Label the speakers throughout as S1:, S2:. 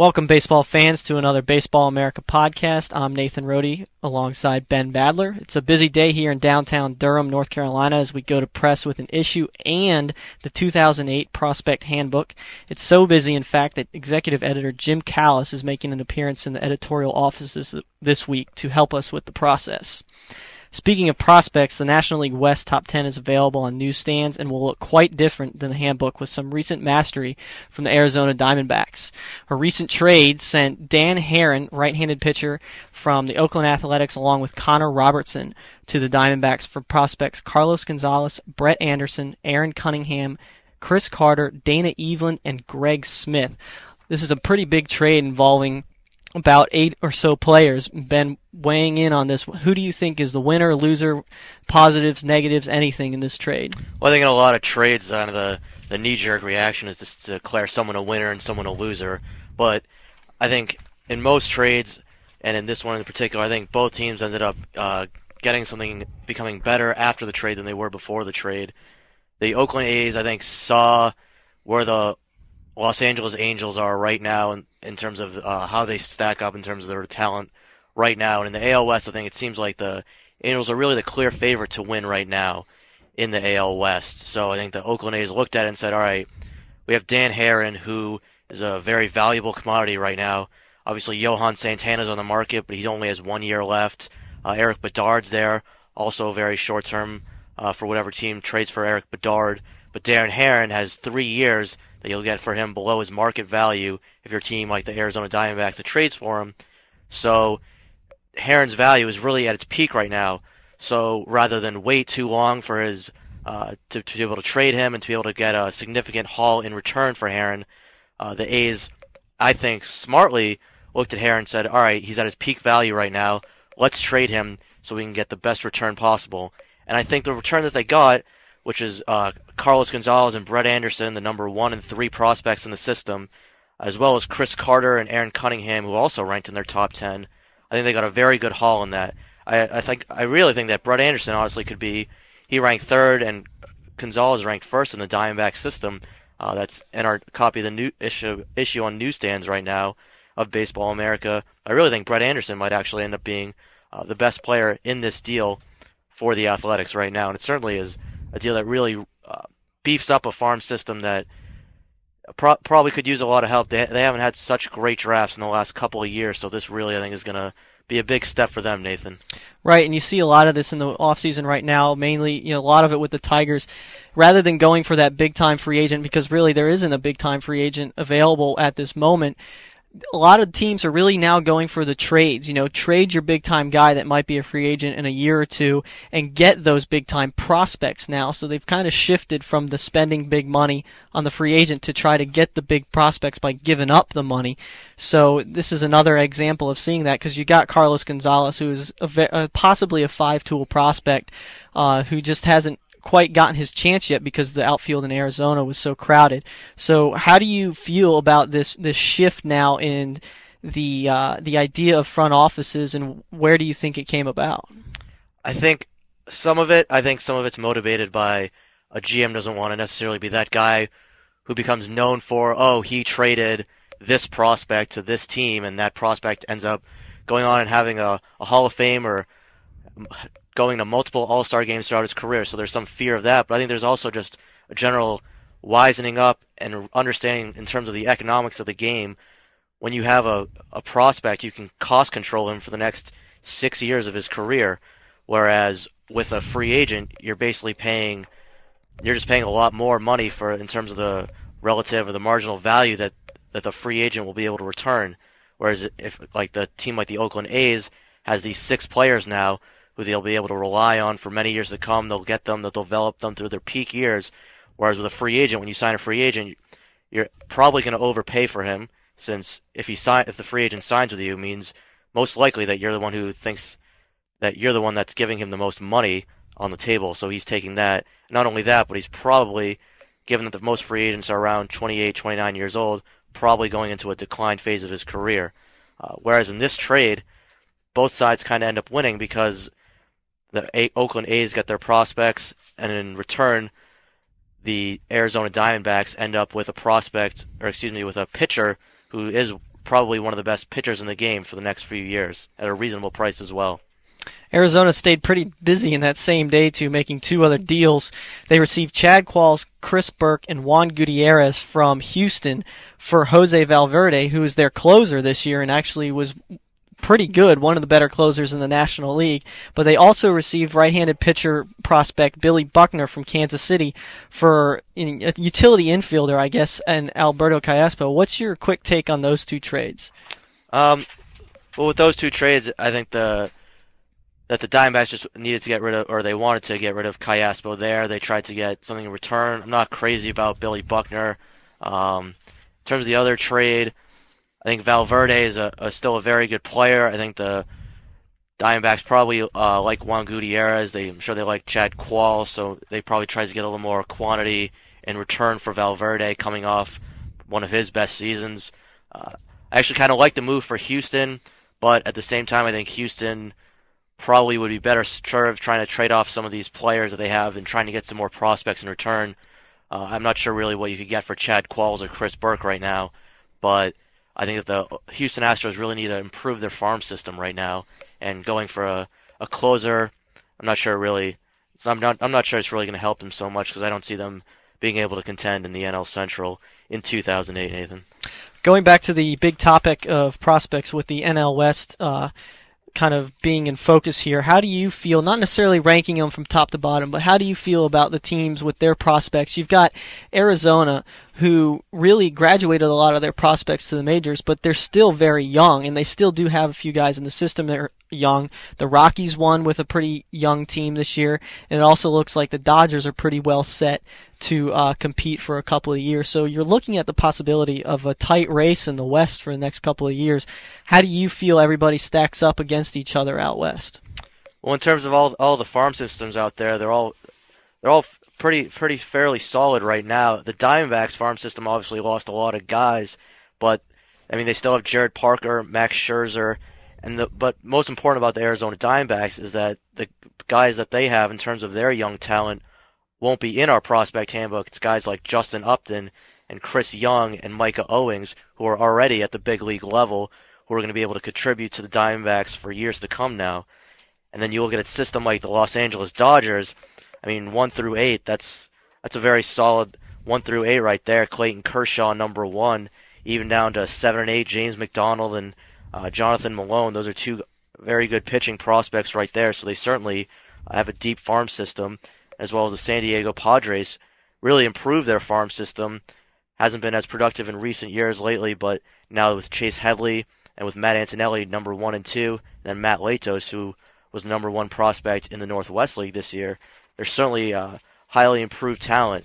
S1: Welcome, baseball fans, to another Baseball America podcast. I'm Nathan Rode alongside Ben Badler. It's a busy day here in downtown Durham, North Carolina, as we go to press with an issue and the 2008 Prospect Handbook. It's so busy, in fact, that executive editor Jim Callis is making an appearance in the editorial offices this week to help us with the process. Speaking of prospects, the National League West top 10 is available on newsstands and will look quite different than the handbook with some recent mastery from the Arizona Diamondbacks. A recent trade sent Dan Haren, right-handed pitcher from the Oakland Athletics, along with Connor Robertson to the Diamondbacks for prospects Carlos Gonzalez, Brett Anderson, Aaron Cunningham, Chris Carter, Dana Eveland, and Greg Smith. This is a pretty big trade involving about eight or so players. been weighing in on this, who do you think is the winner, loser, positives, negatives, anything in this trade?
S2: Well, I think in a lot of trades, uh, the the knee jerk reaction is to, to declare someone a winner and someone a loser. But I think in most trades, and in this one in particular, I think both teams ended up uh, getting something, becoming better after the trade than they were before the trade. The Oakland A's, I think, saw where the Los Angeles Angels are right now in, in terms of uh, how they stack up in terms of their talent right now. And in the AL West, I think it seems like the Angels are really the clear favorite to win right now in the AL West. So I think the Oakland A's looked at it and said, all right, we have Dan Haren, who is a very valuable commodity right now. Obviously, Johan Santana's on the market, but he only has one year left. Uh, Erik Bedard's there, also very short term uh, for whatever team trades for Erik Bedard. But Darren Haren has three years that you'll get for him below his market value if your team like the Arizona Diamondbacks that trades for him. So Haren's value is really at its peak right now. So rather than wait too long for his uh, to, to be able to trade him and to be able to get a significant haul in return for Haren, uh, the A's, I think, smartly looked at Haren and said, "All right, he's at his peak value right now. Let's trade him so we can get the best return possible." And I think the return that they got, which is uh, Carlos Gonzalez and Brett Anderson, the number one and three prospects in the system, as well as Chris Carter and Aaron Cunningham, who also ranked in their top ten. I think they got a very good haul in that. I, I think I really think that Brett Anderson honestly could be he ranked third and Gonzalez ranked first in the Diamondback system. Uh, that's in our copy of the new issue issue on newsstands right now of Baseball America. I really think Brett Anderson might actually end up being uh, the best player in this deal for the Athletics right now, and it certainly is a deal that really uh, beefs up a farm system that pro- probably could use a lot of help. They they haven't had such great drafts in the last couple of years, so this really I think is going to be a big step for them, Nathan.
S1: Right, and you see a lot of this in the offseason right now, mainly, you know, a lot of it with the Tigers. Rather than going for that big time free agent, because really there isn't a big time free agent available at this moment, a lot of teams are really now going for the trades. You know, trade your big time guy that might be a free agent in a year or two and get those big time prospects now. So they've kind of shifted from the spending big money on the free agent to try to get the big prospects by giving up the money. So this is another example of seeing that because you got Carlos Gonzalez, who is a, uh, possibly a five tool prospect, uh, who just hasn't quite gotten his chance yet because the outfield in Arizona was so crowded. So how do you feel about this this shift now in the uh, the idea of front offices and where do you think it came about?
S2: I think some of it. I think some of it's motivated by a GM doesn't want to necessarily be that guy who becomes known for oh he traded this prospect to this team and that prospect ends up going on and having a, a Hall of Fame or going to multiple All Star games throughout his career, so there's some fear of that. But I think there's also just a general wisening up and understanding in terms of the economics of the game, when you have a, a prospect, you can cost control him for the next six years of his career. Whereas with a free agent, you're basically paying, you're just paying a lot more money for in terms of the relative or the marginal value that that the free agent will be able to return. Whereas if like the team like the Oakland A's has these six players now who they'll be able to rely on for many years to come, they'll get them, they'll develop them through their peak years. Whereas with a free agent, when you sign a free agent, you're probably going to overpay for him since if he sign if the free agent signs with you means most likely that you're the one who thinks that you're the one that's giving him the most money on the table. So he's taking that. Not only that, but he's probably given that the most free agents are around 28, 29 years old, probably going into a decline phase of his career. Uh, whereas in this trade, both sides kind of end up winning because the a- Oakland A's get their prospects, and in return, the Arizona Diamondbacks end up with a prospect, or excuse me, with a pitcher who is probably one of the best pitchers in the game for the next few years at a reasonable price as well.
S1: Arizona stayed pretty busy in that same day too, making two other deals. They received Chad Qualls, Chris Burke, and Juan Gutierrez from Houston for Jose Valverde, who is their closer this year and actually was pretty good, one of the better closers in the National League. But they also received right-handed pitcher prospect Billy Buckner from Kansas City for a utility infielder, I guess, and Alberto Callaspo. What's your quick take on those two trades?
S2: Um, well, with those two trades, I think the that the Diamondbacks just needed to get rid of, or they wanted to get rid of Callaspo there. They tried to get something in return. I'm not crazy about Billy Buckner. Um, in terms of the other trade, I think Valverde is a, a, still a very good player. I think the Diamondbacks probably uh, like Juan Gutierrez. They, I'm sure they like Chad Quall, so they probably try to get a little more quantity in return for Valverde coming off one of his best seasons. Uh, I actually kind of like the move for Houston, but at the same time, I think Houston probably would be better served trying to trade off some of these players that they have and trying to get some more prospects in return. Uh, I'm not sure really what you could get for Chad Qualls or Chris Burke right now, but I think that the Houston Astros really need to improve their farm system right now, and going for a, a closer, I'm not sure really. I'm not I'm not sure it's really going to help them so much because I don't see them being able to contend in the NL Central in 2008. Nathan.
S1: Going back to the big topic of prospects with the NL West. Uh, kind of being in focus here. How do you feel, not necessarily ranking them from top to bottom, but how do you feel about the teams with their prospects? You've got Arizona, who really graduated a lot of their prospects to the majors, but they're still very young, and they still do have a few guys in the system that are young. The Rockies won with a pretty young team this year, and it also looks like the Dodgers are pretty well set to uh, compete for a couple of years. So you're looking at the possibility of a tight race in the West for the next couple of years. How do you feel everybody stacks up against each other out west?
S2: Well, in terms of all all the farm systems out there, they're all they're all pretty pretty fairly solid right now. The Diamondbacks farm system obviously lost a lot of guys, but I mean they still have Jarrod Parker, Max Scherzer, and the but most important about the Arizona Diamondbacks is that the guys that they have in terms of their young talent won't be in our prospect handbook. It's guys like Justin Upton and Chris Young and Micah Owings who are already at the big league level who are going to be able to contribute to the Diamondbacks for years to come now. And then you look at a system like the Los Angeles Dodgers I mean, one through eight, that's that's a very solid one through eight right there. Clayton Kershaw, number one, even down to seven and eight, James McDonald and uh, Jonathan Meloan. Those are two very good pitching prospects right there. So they certainly have a deep farm system, as well as the San Diego Padres really improved their farm system. Hasn't been as productive in recent years lately, but now with Chase Headley and with Matt Antonelli, number one and two, and then Matt Latos, who was the number one prospect in the Northwest League this year, there's certainly uh, highly improved talent.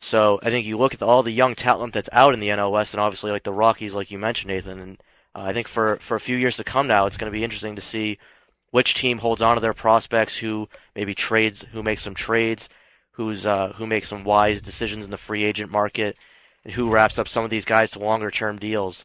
S2: So I think you look at the, all the young talent that's out in the NL West, and obviously like the Rockies, like you mentioned, Nathan. And uh, I think for for a few years to come now, it's going to be interesting to see which team holds on to their prospects, who maybe trades, who makes some trades, who's uh, who makes some wise decisions in the free agent market, and who wraps up some of these guys to longer term deals.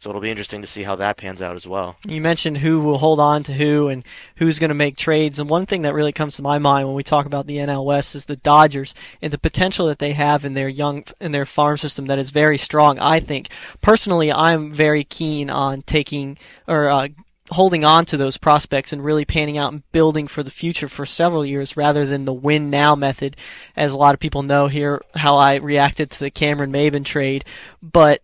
S2: So it'll be interesting to see how that pans out as well.
S1: You mentioned who will hold on to who and who's going to make trades. And one thing that really comes to my mind when we talk about the NL West is the Dodgers and the potential that they have in their young in their farm system that is very strong. I think personally, I'm very keen on taking or uh, holding on to those prospects and really panning out and building for the future for several years rather than the win now method, as a lot of people know here how I reacted to the Cameron Maybin trade. But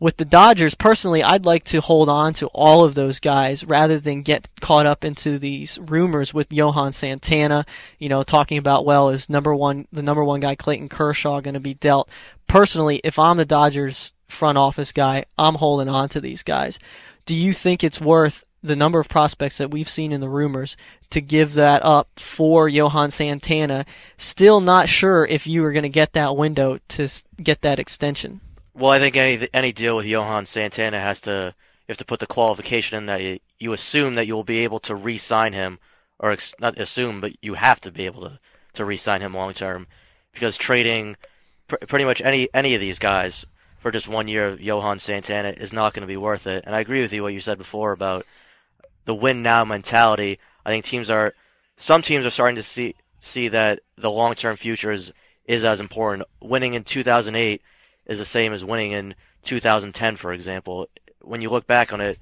S1: with the Dodgers, personally, I'd like to hold on to all of those guys rather than get caught up into these rumors with Johan Santana, you know, talking about, well, is number one, the number one guy, Clayton Kershaw, going to be dealt? Personally, if I'm the Dodgers front office guy, I'm holding on to these guys. Do you think it's worth the number of prospects that we've seen in the rumors to give that up for Johan Santana? Still not sure if you are going to get that window to get that extension.
S2: Well, I think any any deal with Johan Santana has to you have to put the qualification in that you, you assume that you will be able to re-sign him, or ex, not assume, but you have to be able to to re-sign him long term, because trading pr- pretty much any any of these guys for just one year of Johan Santana is not going to be worth it. And I agree with you what you said before about the win now mentality. I think teams are some teams are starting to see see that the long term future is is as important. Winning in 2008 is the same as winning in 2010, for example. When you look back on it,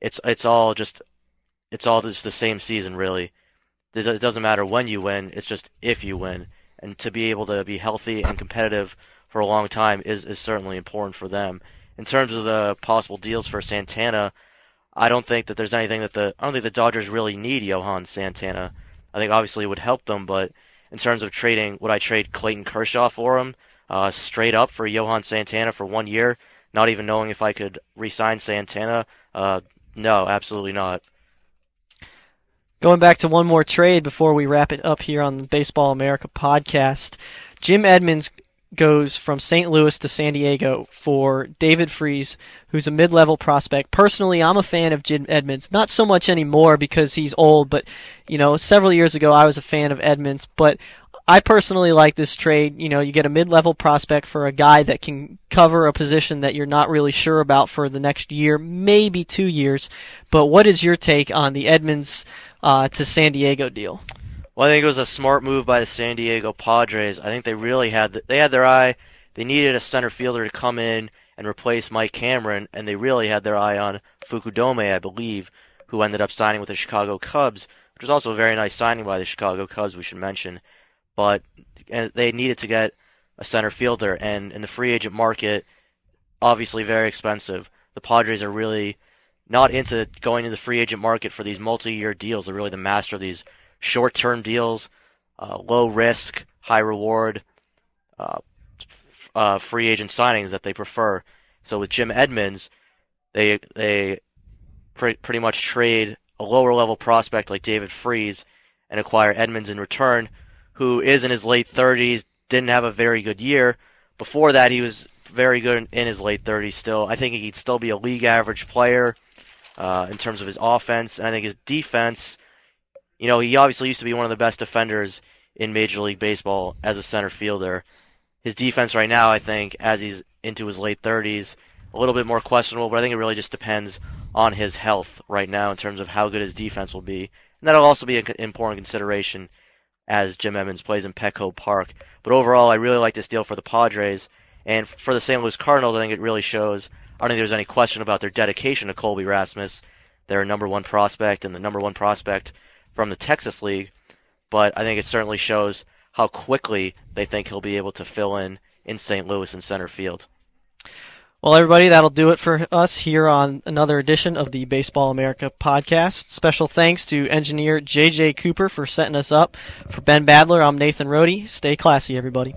S2: it's it's all just it's all just the same season, really. It doesn't matter when you win; it's just if you win. And to be able to be healthy and competitive for a long time is is certainly important for them. In terms of the possible deals for Santana, I don't think that there's anything that the I don't think the Dodgers really need Johan Santana. I think obviously it would help them, but in terms of trading, would I trade Clayton Kershaw for him? Uh, straight up for Johan Santana for one year, not even knowing if I could re-sign Santana. Uh, no, absolutely not.
S1: Going back to one more trade before we wrap it up here on the Baseball America podcast, Jim Edmonds goes from St. Louis to San Diego for David Freese, who's a mid-level prospect. Personally, I'm a fan of Jim Edmonds. Not so much anymore because he's old, but you know, several years ago I was a fan of Edmonds, but I personally like this trade. You know, you get a mid-level prospect for a guy that can cover a position that you're not really sure about for the next year, maybe two years. But what is your take on the Edmonds uh, to San Diego deal?
S2: Well, I think it was a smart move by the San Diego Padres. I think they really had the, they had their eye. They needed a center fielder to come in and replace Mike Cameron, and they really had their eye on Fukudome, I believe, who ended up signing with the Chicago Cubs, which was also a very nice signing by the Chicago Cubs. We should mention but they needed to get a center fielder, and in the free agent market, obviously very expensive. The Padres are really not into going to the free agent market for these multi-year deals. They're really the master of these short-term deals, uh, low risk, high reward, uh, uh, free agent signings that they prefer. So with Jim Edmonds, they they pre- pretty much trade a lower level prospect like David Freese and acquire Edmonds in return, who is in his late 30s, didn't have a very good year. Before that, he was very good in his late 30s still. I think he'd still be a league average player uh, in terms of his offense, and I think his defense. You know, he obviously used to be one of the best defenders in Major League Baseball as a center fielder. His defense right now, I think, as he's into his late 30s, a little bit more questionable, but I think it really just depends on his health right now in terms of how good his defense will be. And that'll also be an important consideration as Jim Edmonds plays in Petco Park. But overall, I really like this deal for the Padres. And for the St. Louis Cardinals, I think it really shows. I don't think there's any question about their dedication to Colby Rasmus, their number one prospect and the number one prospect from the Texas League. But I think it certainly shows how quickly they think he'll be able to fill in in St. Louis in center field.
S1: Well, everybody, that'll do it for us here on another edition of the Baseball America podcast. Special thanks to engineer JJ Cooper for setting us up. For Ben Badler, I'm Nathan Rode. Stay classy, everybody.